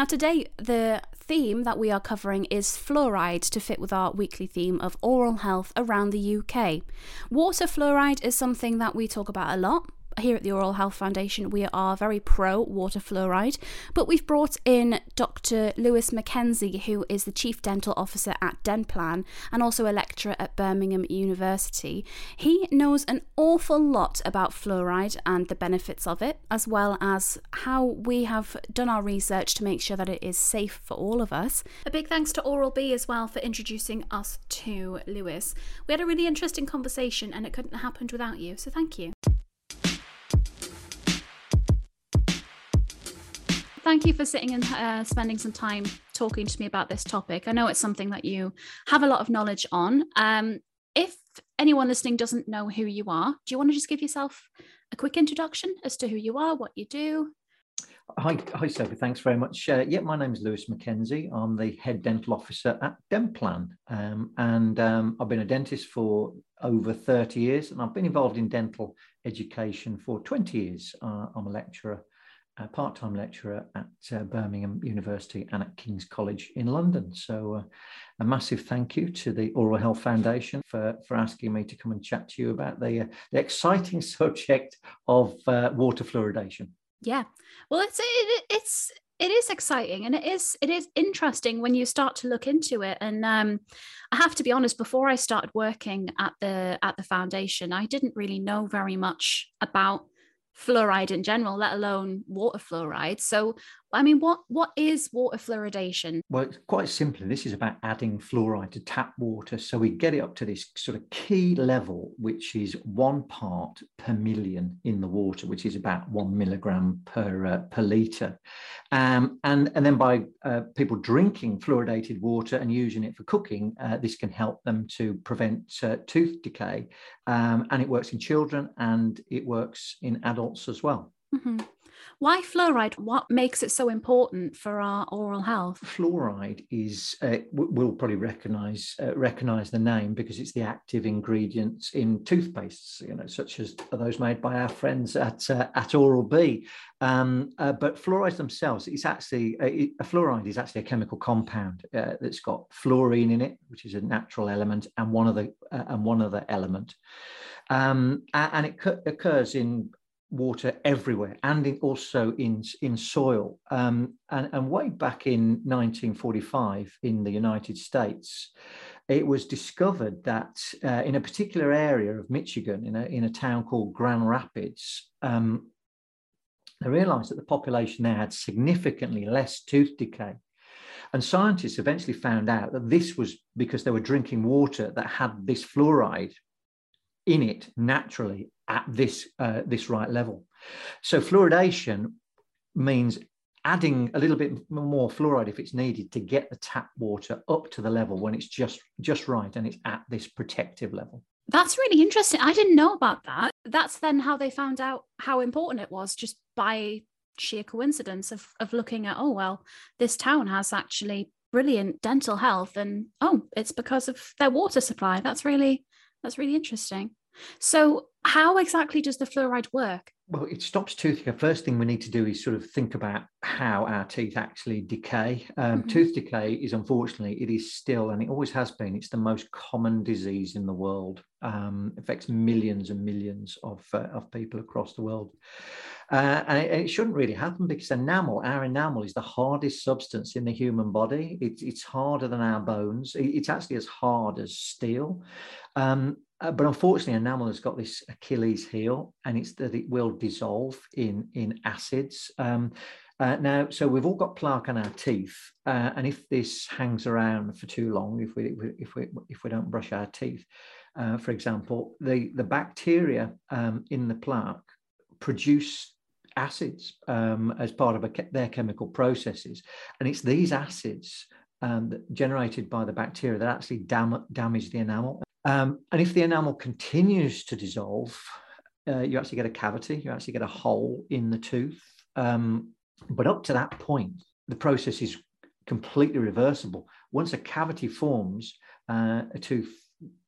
Now, today, the theme that we are covering is fluoride to fit with our weekly theme of oral health around the UK. Water fluoride is something that we talk about a lot here at the Oral Health Foundation, we are very pro water fluoride, but we've brought in Dr. Louis Mackenzie, who is the Chief Dental Officer at Denplan and also a lecturer at Birmingham University. He knows an awful lot about fluoride and the benefits of it, as well as how we have done our research to make sure that it is safe for all of us. A big thanks to Oral B as well for introducing us to Louis. We had a really interesting conversation and it couldn't have happened without you, so thank you. Thank you for sitting and uh, spending some time talking to me about this topic. I know it's something that you have a lot of knowledge on. Um, if anyone listening doesn't know who you are, do you want to just give yourself a quick introduction as to who you are, what you do? Hi, hi, Sophie. Thanks very much. Uh, yeah, my name is Louis Mackenzie. I'm the head dental officer at Denplan, um, and um, I've been a dentist for over 30 years, and I've been involved in dental education for 20 years. Uh, I'm a lecturer a part-time lecturer at uh, Birmingham University and at King's College in London. So uh, a massive thank you to the Oral Health Foundation for, for asking me to come and chat to you about the, uh, the exciting subject of water fluoridation. Yeah, well, it's it, it's it is exciting and it is it is interesting when you start to look into it and um, i have to be honest before i started working at the at the foundation i didn't really know very much about fluoride in general, let alone water fluoride. So, I mean, what what is water fluoridation? Well, quite simply, this is about adding fluoride to tap water, so we get it up to this sort of key level, which is one part per million in the water, which is about one milligram per uh, per liter, um, and and then by uh, people drinking fluoridated water and using it for cooking, uh, this can help them to prevent uh, tooth decay, um, and it works in children and it works in adults as well. Mm-hmm. Why fluoride? What makes it so important for our oral health? Fluoride is uh, we'll probably recognise uh, recognise the name because it's the active ingredients in toothpastes, you know, such as those made by our friends at uh, at Oral B. Um, uh, but fluorides themselves, it's actually a, a, fluoride is actually a chemical compound uh, that's got fluorine in it, which is a natural element, and one other uh, and one other element. Um, and it occurs in water everywhere and in, also in, in soil. Um, and, and way back in 1945 in the United States, it was discovered that uh, in a particular area of Michigan, in a, in a town called Grand Rapids, um, they realized that the population there had significantly less tooth decay. And scientists eventually found out that this was because they were drinking water that had this fluoride in it naturally at this uh, this right level. So fluoridation means adding a little bit more fluoride if it's needed to get the tap water up to the level when it's just just right and it's at this protective level. That's really interesting. I didn't know about that. That's then how they found out how important it was just by sheer coincidence of of looking at oh well this town has actually brilliant dental health and oh it's because of their water supply. That's really that's really interesting. So, how exactly does the fluoride work? Well, it stops tooth decay. First thing we need to do is sort of think about how our teeth actually decay. Um, mm-hmm. Tooth decay is unfortunately, it is still, and it always has been, it's the most common disease in the world. Um, affects millions and millions of, uh, of people across the world. Uh, and, it, it, shouldn't really happen because enamel, our enamel is the hardest substance in the human body. It, it's harder than our bones. It, it's actually as hard as steel. Um, uh, but unfortunately, enamel has got this Achilles heel, and it's that it will dissolve in in acids. Um, uh, now, so we've all got plaque on our teeth, uh, and if this hangs around for too long, if we if we if we don't brush our teeth, uh, for example, the the bacteria um, in the plaque produce acids um, as part of a, their chemical processes, and it's these acids um, generated by the bacteria that actually dam- damage the enamel. Um, and if the enamel continues to dissolve, uh, you actually get a cavity, you actually get a hole in the tooth. Um, but up to that point, the process is completely reversible. Once a cavity forms, uh, a tooth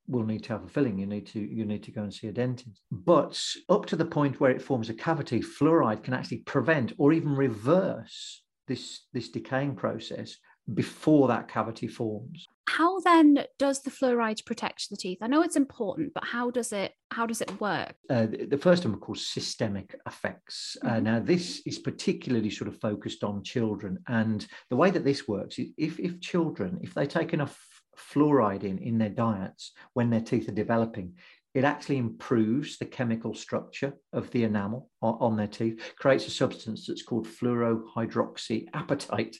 will need to have a filling. You need to you need to go and see a dentist. But up to the point where it forms a cavity, fluoride can actually prevent or even reverse this this decaying process before that cavity forms. How then does the fluoride protect the teeth? I know it's important, but how does it how does it work? Uh, the first one, of course, systemic effects. Uh, mm-hmm. Uh, now, this is particularly sort of focused on children, and the way that this works is if if children, if they take enough fluoride in in their diets when their teeth are developing, it actually improves the chemical structure of the enamel on, their teeth, creates a substance that's called fluorohydroxyapatite.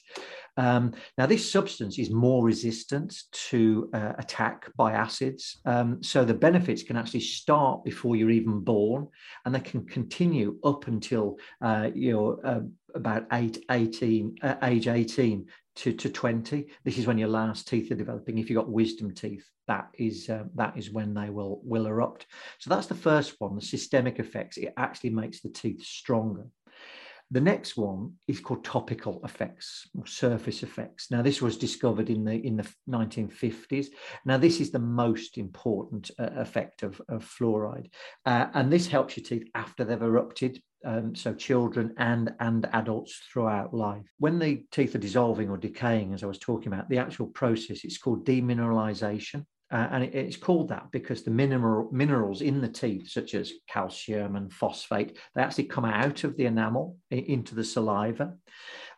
Um, now, this substance is more resistant to uh, attack by acids. Um, so the benefits can actually start before you're even born, and they can continue up until uh, you're uh, about eight, 18, uh, age 18 to, to 20. This is when your last teeth are developing. If you've got wisdom teeth, that is uh, that is when they will will erupt. So that's the first one, the systemic effects. It actually makes the teeth stronger. The next one is called topical effects or surface effects. Now, this was discovered in the in the 1950s. Now, this is the most important uh, effect of, of fluoride, uh, and this helps your teeth after they've erupted. Um, so children and and adults throughout life. When the teeth are dissolving or decaying, as I was talking about, the actual process it's called demineralization. Uh, and it, it's called that because the mineral, minerals in the teeth, such as calcium and phosphate, they actually come out of the enamel into the saliva.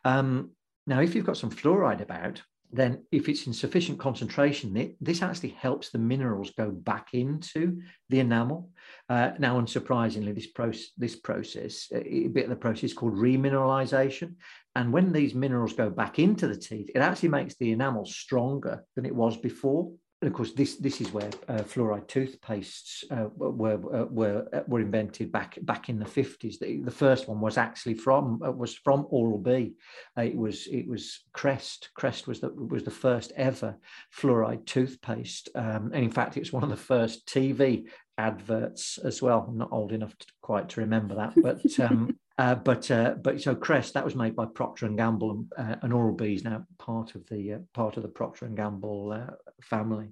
Um, now, if you've got some fluoride about, then if it's in sufficient concentration, it, this actually helps the minerals go back into the enamel. Uh, now, unsurprisingly, this, process, this process, a bit of the process called remineralization. And when these minerals go back into the teeth, it actually makes the enamel stronger than it was before and of course, this this is where uh, fluoride toothpastes uh, were uh, were uh, were invented back back in the fifties. The, the, first one was actually from uh, was from Oral B. It was it was Crest. Crest was the was the first ever fluoride toothpaste, um, and in fact, it's one of the first TV adverts as well. I'm not old enough to, quite to remember that, but um, uh, but uh, but so Crest that was made by Procter and Gamble and, uh, and Oral B is now part of the uh, part of the Procter and Gamble uh, family.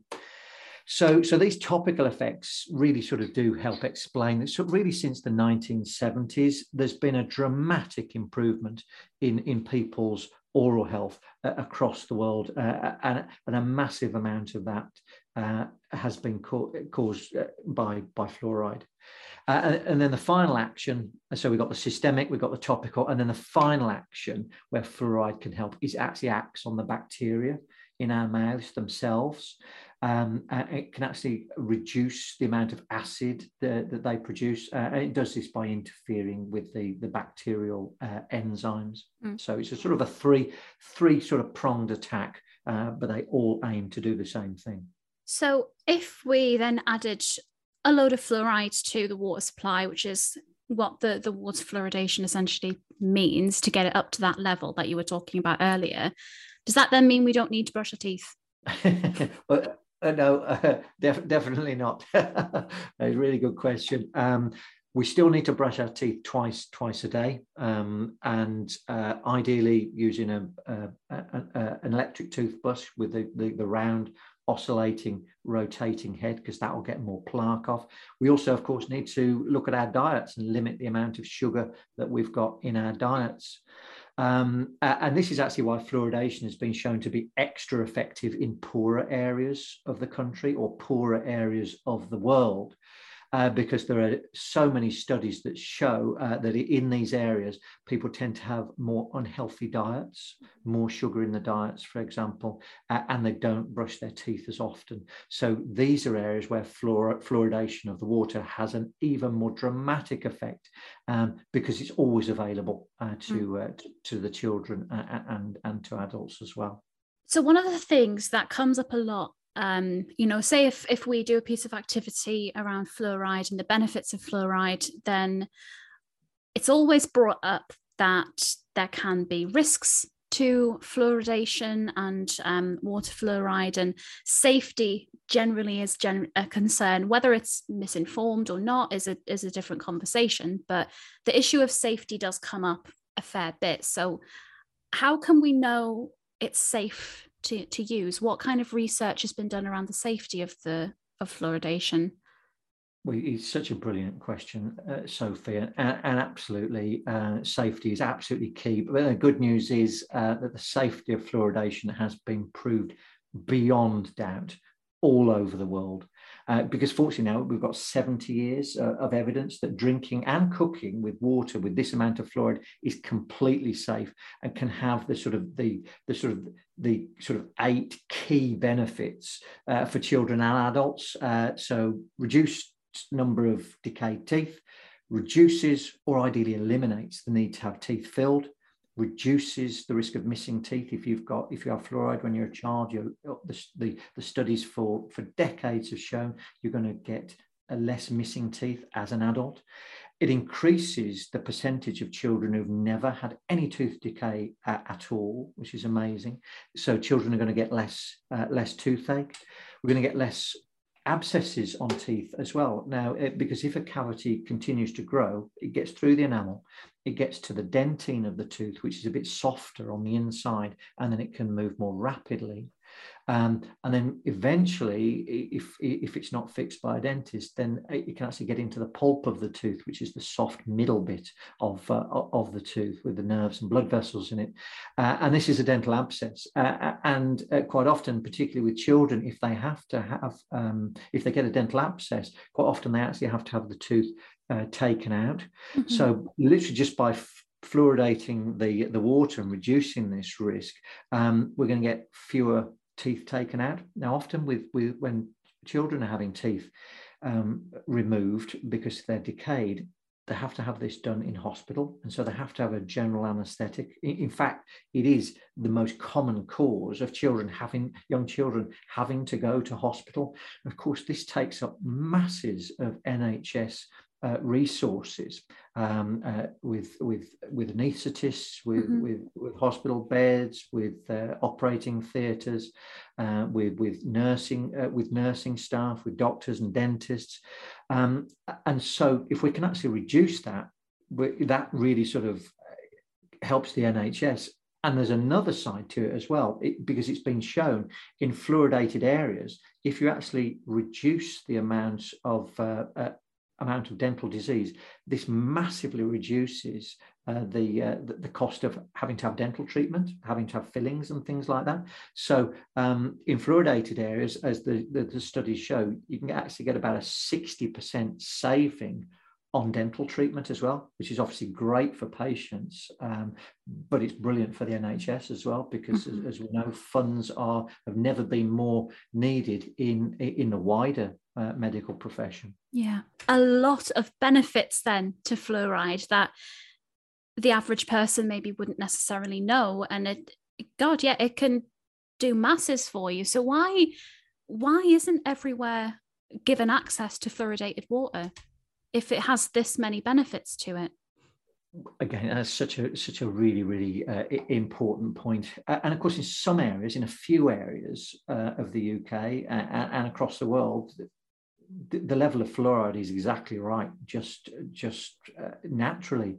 So so these topical effects really sort of do help explain that. So really since the 1970s, there's been a dramatic improvement in in people's oral health uh, across the world, and, and, a massive amount of that has been co- caused by by fluoride. Uh, and, and, then the final action, so we've got the systemic, we've got the topical, and then the final action where fluoride can help is actually acts on the bacteria in our mouths themselves. Um, it can actually reduce the amount of acid that, that they produce. Uh, and it does this by interfering with the, the bacterial uh, enzymes. Mm. So it's a sort of a three, three sort of pronged attack, uh, but they all aim to do the same thing. So if we then added a load of fluoride to the water supply, which is what the, the water fluoridation essentially means to get it up to that level that you were talking about earlier. Does that then mean we don't need to brush our teeth? well, uh, no, uh, def- definitely not. a really good question. Um, we still need to brush our teeth twice twice a day, um, and uh, ideally using a, a, a, an electric toothbrush with the, the, the round oscillating, rotating head because that will get more plaque off. We also, of course, need to look at our diets and limit the amount of sugar that we've got in our diets. Um, and this is actually why fluoridation has been shown to be extra effective in poorer areas of the country or poorer areas of the world uh, because there are so many studies that show uh, that in these areas, people tend to have more unhealthy diets, more sugar in the diets, for example, uh, and they don't brush their teeth as often. So these are areas where fluor- fluoridation of the water has an even more dramatic effect um, because it's always available uh, to, mm. to, to the children uh, and and to adults as well. So one of the things that comes up a lot um, you know, say if if we do a piece of activity around fluoride and the benefits of fluoride, then it's always brought up that there can be risks to fluoridation and um, water fluoride and safety generally is gen- a concern whether it's misinformed or not is a, is a different conversation but the issue of safety does come up a fair bit. So how can we know it's safe to, to use? What kind of research has been done around the safety of the of fluoridation? Well, it's such a brilliant question, uh, Sophie, and, and absolutely, uh, safety is absolutely key. But the good news is uh, that the safety of fluoridation has been proved beyond doubt all over the world. Uh, because fortunately now we've got 70 years uh, of evidence that drinking and cooking with water with this amount of fluoride is completely safe and can have the sort of the the sort of the sort of eight key benefits uh, for children and adults. Uh, so reduced number of decayed teeth, reduces or ideally eliminates the need to have teeth filled, reduces the risk of missing teeth if you've got if you have fluoride when you're a child. You the, the, the studies for for decades have shown you're going to get a less missing teeth as an adult. It increases the percentage of children who've never had any tooth decay at, at all which is amazing. So children are going to get less uh, less toothache. We're going to get less abscesses on teeth as well. Now, it, because if a cavity continues to grow, it gets through the enamel, it gets to the dentine of the tooth, which is a bit softer on the inside, and then it can move more rapidly. Um, and then eventually, if, if it's not fixed by a dentist, then it can actually get into the pulp of the tooth, which is the soft middle bit of, uh, of the tooth with the nerves and blood vessels in it. Uh, and this is a dental abscess. Uh, uh and uh, quite often, particularly with children, if they have to have, um, if they get a dental abscess, quite often they actually have to have the tooth uh, taken out. Mm-hmm. So literally just by fluoridating the, the water and reducing this risk, um, we're going to get fewer teeth taken out. Now, often with, with when children are having teeth um, removed because they're decayed, they have to have this done in hospital. And so they have to have a general anesthetic. In, fact, it is the most common cause of children having, young children having to go to hospital. of course, this takes up masses of NHS uh, resources um, uh, with with with anaesthetists, with, mm-hmm. with with hospital beds, with uh, operating theatres, uh, with with nursing uh, with nursing staff, with doctors and dentists, um, and so if we can actually reduce that, that really sort of helps the NHS. And there's another side to it as well, it, because it's been shown in fluoridated areas, if you actually reduce the amount of uh, amount of dental disease, this massively reduces uh, the, uh, the, cost of having to have dental treatment, having to have fillings and things like that. So um, in fluoridated areas, as the, the, the studies show, you can actually get about a 60% saving on dental treatment as well, which is obviously great for patients, um, but it's brilliant for the NHS as well because, mm-hmm. as, as, we know, funds are have never been more needed in in the wider uh, medical profession. Yeah, a lot of benefits then to fluoride that the average person maybe wouldn't necessarily know, and it, God, yeah, it can do masses for you. So why why isn't everywhere given access to fluoridated water? If it has this many benefits to it. Again that's such a such a really really uh, important point. Uh, and of course in some areas in a few areas uh, of the uk and, across the world the, the, level of fluoride is exactly right just just uh, naturally.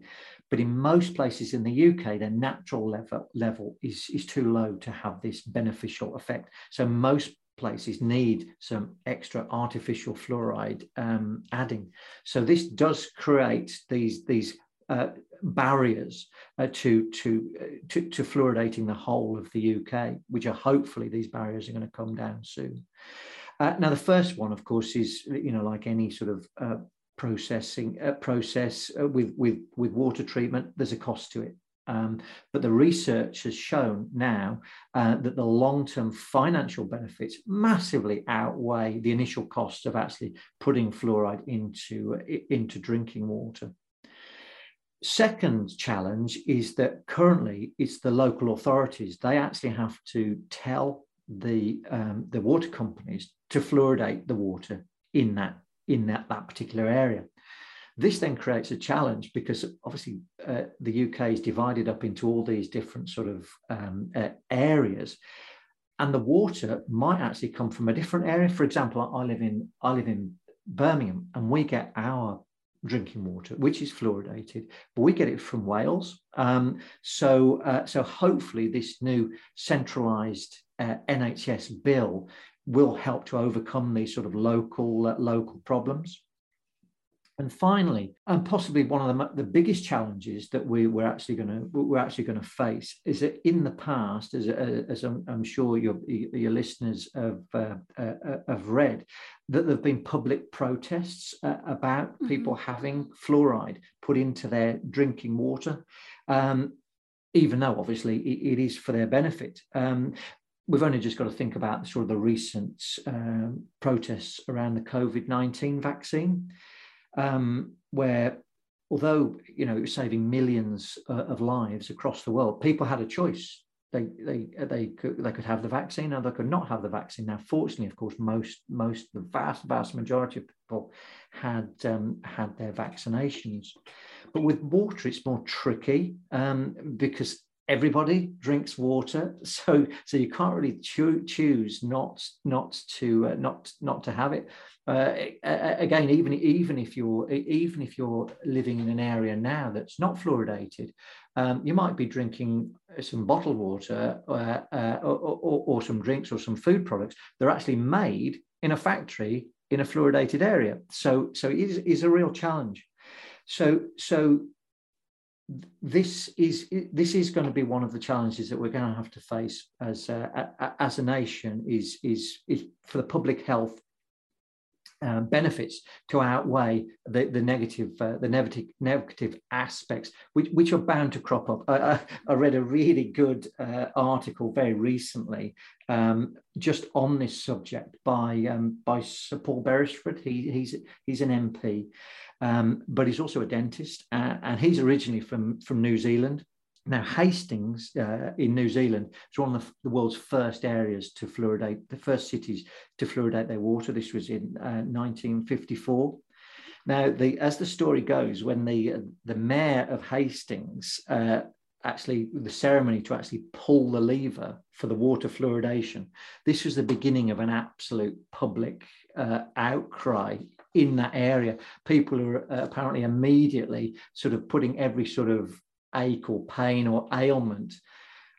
But in most places in the uk the natural level level is is too low to have this beneficial effect. So most places need some extra artificial fluoride um, adding. So this does create these these uh, barriers uh, to to, uh, to to fluoridating the whole of the UK, which are hopefully these barriers are going to come down soon. Uh, now the first one, of course, is you know like any sort of uh, processing process with with with water treatment, there's a cost to it. Um, but the research has shown now uh, that the long term financial benefits massively outweigh the initial cost of actually putting fluoride into, into drinking water. Second challenge is that currently it's the local authorities. They actually have to tell the, um, the water companies to fluoridate the water in that, in that, that particular area. This then creates a challenge because obviously uh, the UK is divided up into all these different sort of um, uh, areas, and the water might actually come from a different area. For example, I live in I live in Birmingham, and we get our drinking water, which is fluoridated, but we get it from Wales. Um, so, uh, so hopefully, this new centralised uh, NHS bill will help to overcome these sort of local uh, local problems. And finally, and possibly one of the, the biggest challenges that we, we're actually going to we're actually going to face is that in the past, as, as I'm, I'm sure your your listeners have uh, uh, have read, that there have been public protests uh, about mm-hmm. people having fluoride put into their drinking water, um, even though obviously it, it is for their benefit. Um, we've only just got to think about sort of the recent um, protests around the COVID nineteen vaccine um, where although you know it was saving millions uh, of lives across the world, people had a choice. They they they could they could have the vaccine or they could not have the vaccine. Now, fortunately, of course, most most the vast vast majority of people had um, had their vaccinations. But with water, it's more tricky um, because everybody drinks water so so you can't really cho- choose not not to uh, not not to have it. Uh, again even even if you're even if you're living in an area now that's not fluoridated um, you might be drinking some bottled water uh, uh or, or, or some drinks or some food products they're actually made in a factory in a fluoridated area. So so it is, is a real challenge. So so this is this is going to be one of the challenges that we're going to have to face as uh, a, as a nation is is is for the public health um, benefits to outweigh the, the negative uh, the negative negative aspects which, which are bound to crop up. I, I read a really good uh, article very recently um, just on this subject by um, by Sir Paul Beresford. He, he's he's an MP, um, but he's also a dentist, uh, and he's originally from from New Zealand. Now, Hastings uh, in New Zealand is one of the world's first areas to fluoridate, the first cities to fluoridate their water. This was in uh, 1954. Now, the, as the story goes, when the, the mayor of Hastings uh, actually, the ceremony to actually pull the lever for the water fluoridation, this was the beginning of an absolute public uh, outcry in that area. People are uh, apparently immediately sort of putting every sort of ache or pain or ailment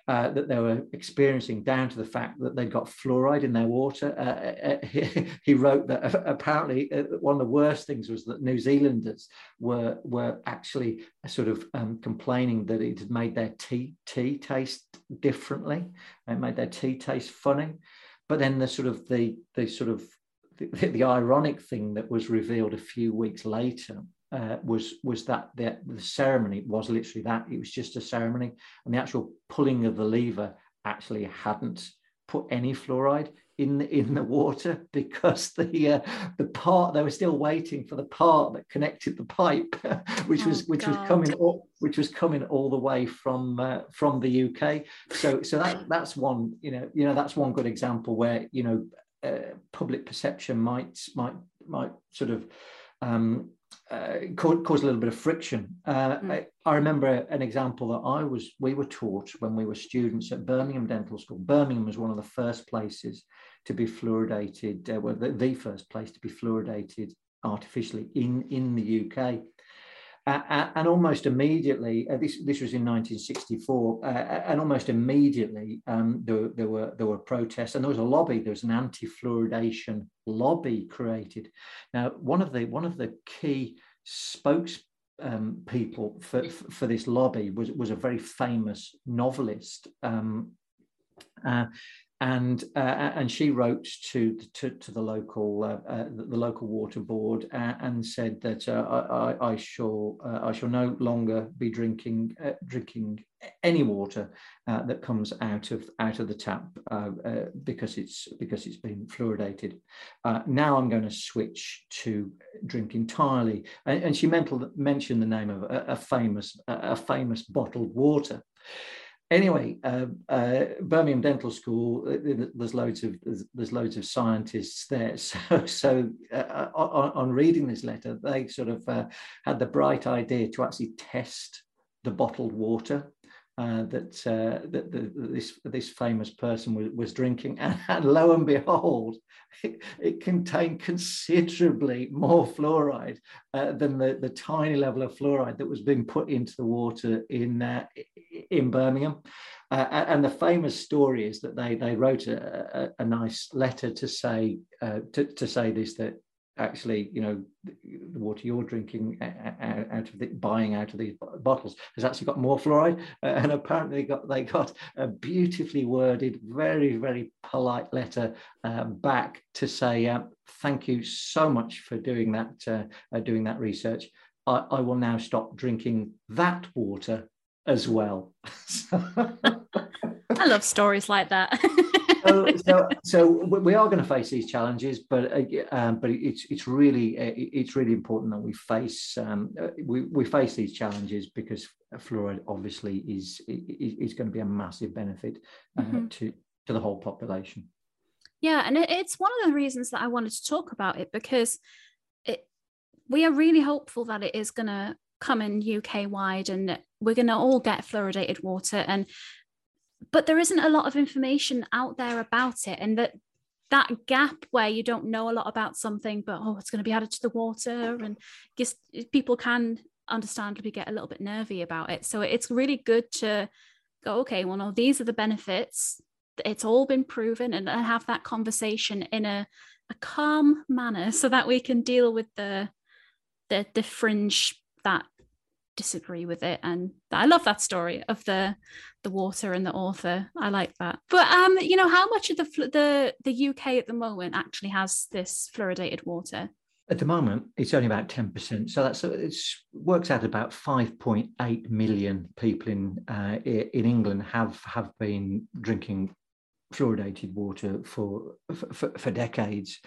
uh, that they were experiencing down to the fact that they'd got fluoride in their water. Uh, uh he, he, wrote that apparently uh, one of the worst things was that New Zealanders were were actually sort of um, complaining that it had made their tea tea taste differently. It made their tea taste funny. But then the sort of the the sort of the, the ironic thing that was revealed a few weeks later uh, was was that the, the ceremony was literally that it was just a ceremony and the actual pulling of the lever actually hadn't put any fluoride in the, in the water because the uh, the part they were still waiting for the part that connected the pipe which oh, was which God. was coming all, which was coming all the way from uh, from the UK so so that that's one you know you know that's one good example where you know uh, public perception might might might sort of um, uh, cause a little bit of friction. Uh, mm. I, I, remember an example that I was we were taught when we were students at Birmingham Dental School. Birmingham was one of the first places to be fluoridated, uh, well, the, the, first place to be fluoridated artificially in in the UK. Uh, and almost immediately, uh, this this was in 1964, uh, and almost immediately um, there, there were there were protests, and there was a lobby. There was an anti-fluoridation lobby created. Now, one of the one of the key spokes um, for, for this lobby was was a very famous novelist. Um, uh, and uh, and she wrote to to, to the local uh, uh, the local water board uh, and said that uh, I, I, shall uh, I shall no longer be drinking drinking any water that comes out of out of the tap because it's because it's been fluoridated. now I'm going to switch to drink entirely. And, and she mentioned the name of a, a famous a famous bottled water anyway, uh, uh, Birmingham Dental School. Uh, there's loads of there's, there's loads of scientists there. So so uh, on, on, reading this letter, they sort of uh, had the bright idea to actually test the bottled water uh, that, uh, that this this famous person was, was drinking, and, and lo and behold, it, it, contained considerably more fluoride uh, than the, the tiny level of fluoride that was being put into the water in uh, in Birmingham. Uh, and the famous story is that they they wrote a, a, a nice letter to say to, to say this that actually, you know, the water you're drinking out of the buying out of these bottles has actually got more fluoride, uh, and apparently got they got a beautifully worded, very very polite letter uh, back to say uh, thank you so much for doing that uh, uh, doing that research. I, I will now stop drinking that water as well. I love stories like that. so, so, so, we are going to face these challenges, but uh, um, but it's it's really uh, it's really important that we face um, uh, we, we face these challenges because fluoride obviously is is, going to be a massive benefit uh, mm-hmm. to to the whole population. Yeah, and it's one of the reasons that I wanted to talk about it because it we are really hopeful that it is going to come in UK wide and we're going to all get fluoridated water and but there isn't a lot of information out there about it and that that gap where you don't know a lot about something but oh it's going to be added to the water and just people can understandably get a little bit nervy about it. So it's really good to go okay well no these are the benefits. It's all been proven and, have that conversation in a, a calm manner so that we can deal with the the the fringe that disagree with it and i love that story of the the water and the author. I like that. But um you know how much of the the the uk at the moment actually has this fluoridated water? At the moment it's only about 10% so that's it works out about 5.8 million people in uh, in england have have been drinking fluoridated water for for, for decades.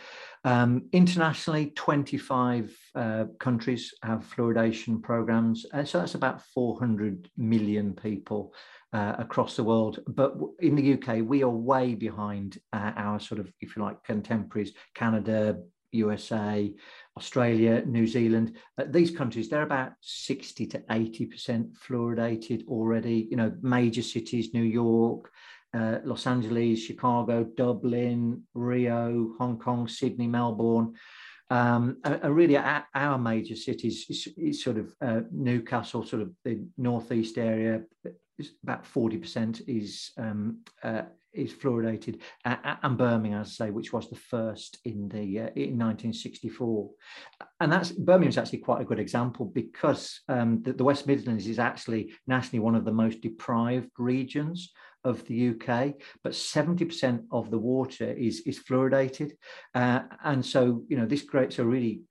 Um, internationally, 25 uh, countries have fluoridation programs, and so that's about 400 million people uh, across the world. But in the UK, we are way behind uh, our sort of, if you like, contemporaries, Canada, USA, Australia, New Zealand. Uh, these countries, they're about 60 to 80% fluoridated already. You know, major cities, New York, uh, Los Angeles, Chicago, Dublin, Rio, Hong Kong, Sydney, Melbourne. Um, really, our, major cities is, is sort of uh, Newcastle, sort of the northeast area. About forty percent is um, uh, is fluoridated, and Birmingham, as I say, which was the first in the uh, in 1964, and that's Birmingham is actually quite a good example because um, the, the West Midlands is actually nationally one of the most deprived regions of the UK, but 70% of the water is, is fluoridated. Uh, and so, you know, this creates a really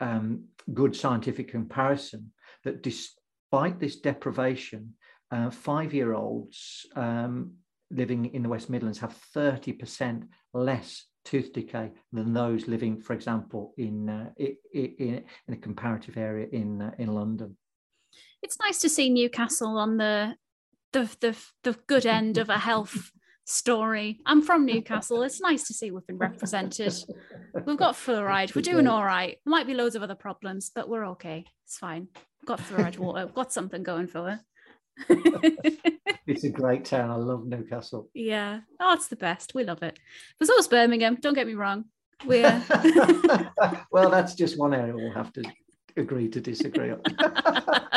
um, good scientific comparison that despite this deprivation, uh, five year olds um, living in the West Midlands have 30% less tooth decay than those living, for example, in, uh, in, in a comparative area in, uh, in London. It's nice to see Newcastle on the the the the good end of a health story. I'm from Newcastle. It's nice to see we've been represented. We've got fluoride. We're doing all right. There might be loads of other problems, but we're okay. It's fine. We've got fluoride water. We've got something going for it. it's a great town. I love Newcastle. Yeah. Oh, it's the best. We love it. But so is Birmingham. Don't get me wrong. We're uh, well, that's just one area we'll have to agree to disagree on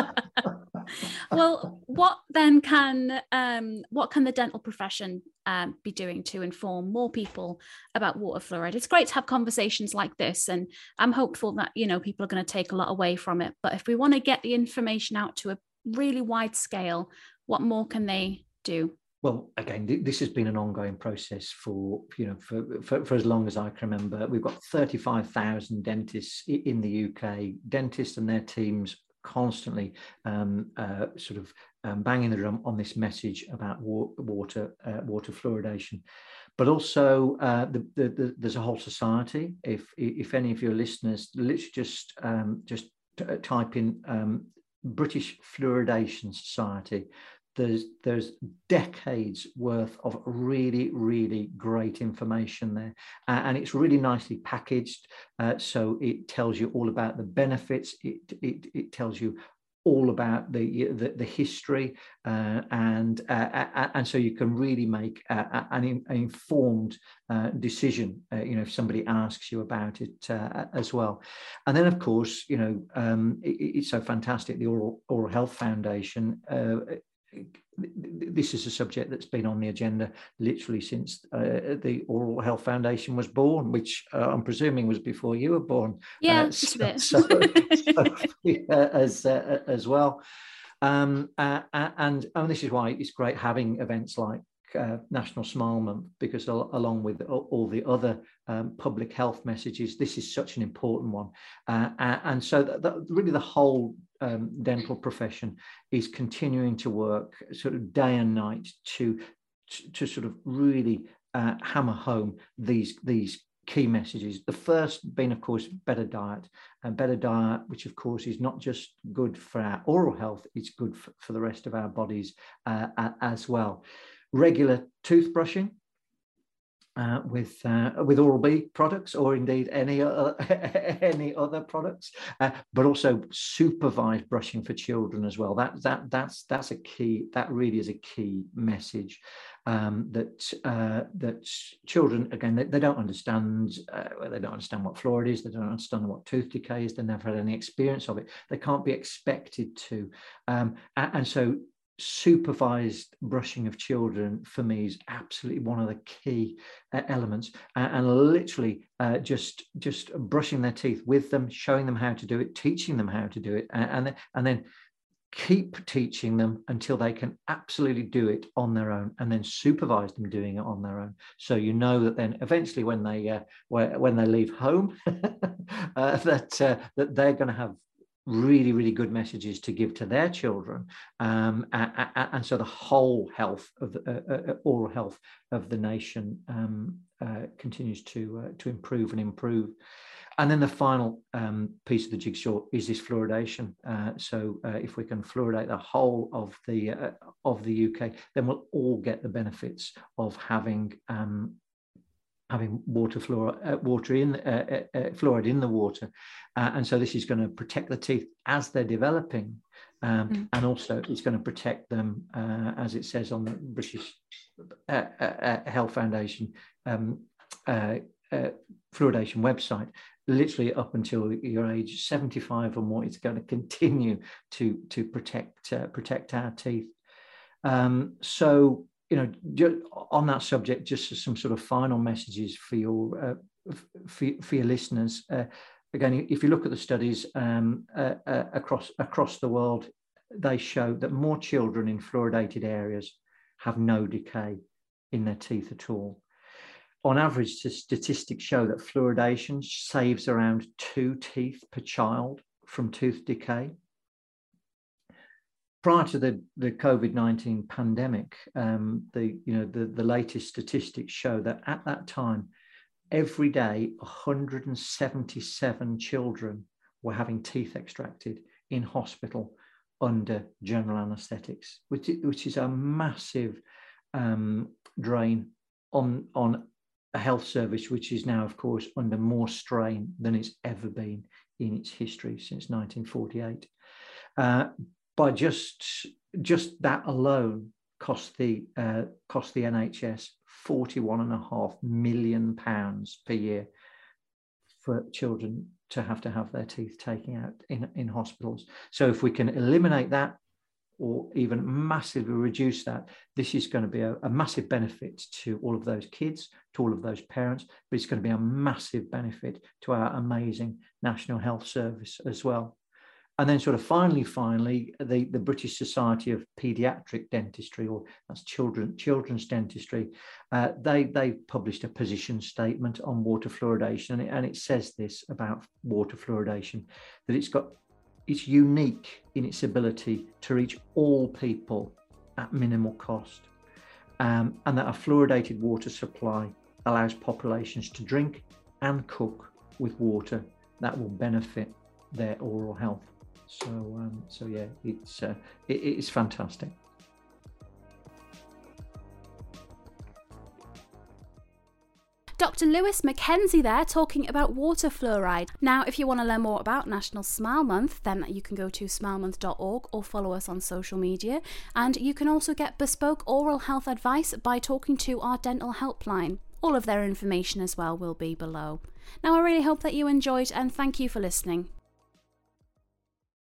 well, what then can um, what can the dental profession um, be doing to inform more people about water fluoride? It's great to have conversations like this, and I'm hopeful that you know people are going to take a lot away from it. But if we want to get the information out to a really wide scale, what more can they do? well again this has been an ongoing process for you know for, for, for as long as i can remember we've got 35000 dentists in the uk dentists and their teams constantly um, uh, sort of um, banging the drum on this message about wa- water uh, water fluoridation. But also uh, the, the, the, there's a whole society. If if any of your listeners literally just um, just t- type in um, British Fluoridation Society there's there's decades worth of really really great information there. Uh, and it's really nicely packaged uh, so it tells you all about the benefits. It it, it tells you all about the the, the history uh, and uh, and so you can really make an, informed uh, decision uh, you know if somebody asks you about it as well. And then of course you know um, it, it's so fantastic the oral oral health foundation this is a subject that's been on the agenda literally since uh, the Oral Health Foundation was born, which uh, I'm presuming was before you were born. Yeah, uh, so, so, so as uh, as well. Um, uh, and, and this is why it's great having events like uh, National Smile Month because along with all the other um, public health messages, this is such an important one. Uh, and so that, that really the whole um, dental profession is continuing to work sort of day and night to to, to sort of really uh, hammer home these these key messages. The first being, of course, better diet, and better diet, which of course is not just good for our oral health, it's good for, for the rest of our bodies uh, as well regular toothbrushing uh, with uh, with Oral B products or indeed any other, any other products, uh, but also supervised brushing for children as well. That that that's that's a key. That really is a key message um, that uh, that children again they, they don't understand. Uh, they don't understand what fluoride is. They don't understand what tooth decay is. They never had any experience of it. They can't be expected to, um, and, and so supervised brushing of children for me is absolutely one of the key uh, elements and, and literally uh, just just brushing their teeth with them showing them how to do it teaching them how to do it and and, and then keep teaching them until they can absolutely do it on their own and then supervise them doing it on their own. So you know that then eventually when they uh, when they leave home uh, that uh, that they're going to have really, really good messages to give to their children. Um, and, so the whole health of uh, uh, uh, oral health of the nation um, uh, continues to, uh, to improve and improve. And then the final um, piece of the jigsaw is this fluoridation. Uh, so if we can fluoridate the whole of the of the UK, then we'll all get the benefits of having um, having water fluor, uh, water in uh, uh, uh fluoride in the water, uh, and so this is going to protect the teeth as they're developing, um, mm. and also it's going to protect them, uh, as it says on the British Health Foundation um, fluoridation website. Literally up until your age 75 or more, it's going to continue to to protect protect our teeth. Um, so you know, on that subject, just some sort of final messages for your uh, for, for, your listeners. Uh, again, if you look at the studies um, uh, uh, across across the world, they show that more children in fluoridated areas have no decay in their teeth at all. On average, the statistics show that fluoridation saves around two teeth per child from tooth decay prior to the, the COVID-19 pandemic, um, the, you know, the, the latest statistics show that at that time, every day, 177 children were having teeth extracted in hospital under general anaesthetics, which, which is a massive um, drain on, on a health service which is now, of course, under more strain than it's ever been in its history since 1948. Uh, by just just that alone cost the uh, cost the NHS forty one and a half million pounds per year for children to have to have their teeth taken out in, in hospitals. So if we can eliminate that or even massively reduce that, this is going to be a, a, massive benefit to all of those kids, to all of those parents, but it's going to be a massive benefit to our amazing National Health Service as well and then sort of finally, finally, the, the British Society of Paediatric Dentistry, or that's children children's dentistry, uh, they they published a position statement on water fluoridation, and it, and it says this about water fluoridation that it's got it's unique in its ability to reach all people at minimal cost, um, and that a fluoridated water supply allows populations to drink and cook with water that will benefit their oral health. So um, so yeah, it's uh, it, it's fantastic. Dr. Louis Mackenzie there talking about water fluoride. Now, if you want to learn more about National Smile Month, then you can go to smilemonth.org or follow us on social media. And you can also get bespoke oral health advice by talking to our dental helpline. All of their information as well will be below. Now, I really hope that you enjoyed and thank you for listening.